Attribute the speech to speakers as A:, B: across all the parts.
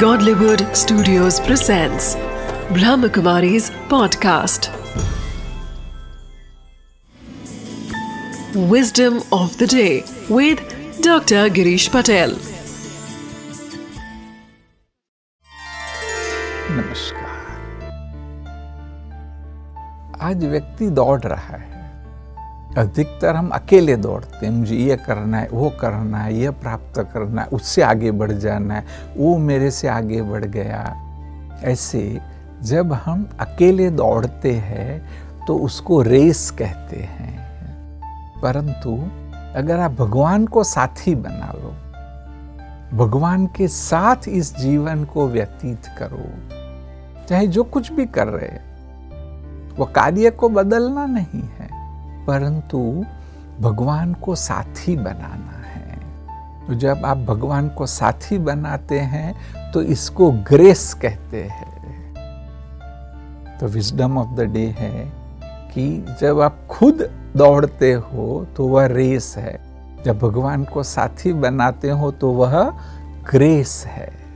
A: Godlywood Studios presents Brahmakumari's podcast. Wisdom of the day with Dr. Girish Patel.
B: नमस्कार आज व्यक्ति दौड़ रहा है अधिकतर हम अकेले दौड़ते हैं, मुझे ये करना है, वो करना है, ये प्राप्त करना है, उससे आगे बढ़ जाना है, वो मेरे से आगे बढ़ गया। ऐसे जब हम अकेले दौड़ते हैं तो उसको रेस कहते हैं। परंतु अगर आप भगवान को साथी बना लो, भगवान के साथ इस जीवन को व्यतीत करो, चाहे जो कुछ भी कर रहे वो कार्य को बदलना नहीं है। परंतु भगवान को साथी बनाना है। तो जब आप भगवान को साथी बनाते हैं तो इसको ग्रेस कहते हैं। तो विजडम ऑफ़ द डे है कि जब आप खुद दौड़ते हो तो वह रेस है। जब भगवान को साथी बनाते हो तो वह ग्रेस है।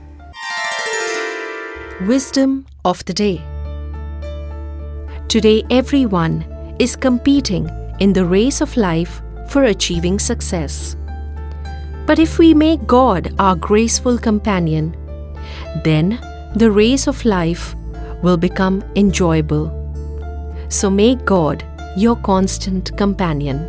C: Wisdom of the day. Today, everyone is competing in the race of life for achieving success. But if we make God our graceful companion, then the race of life will become enjoyable. So make God your constant companion.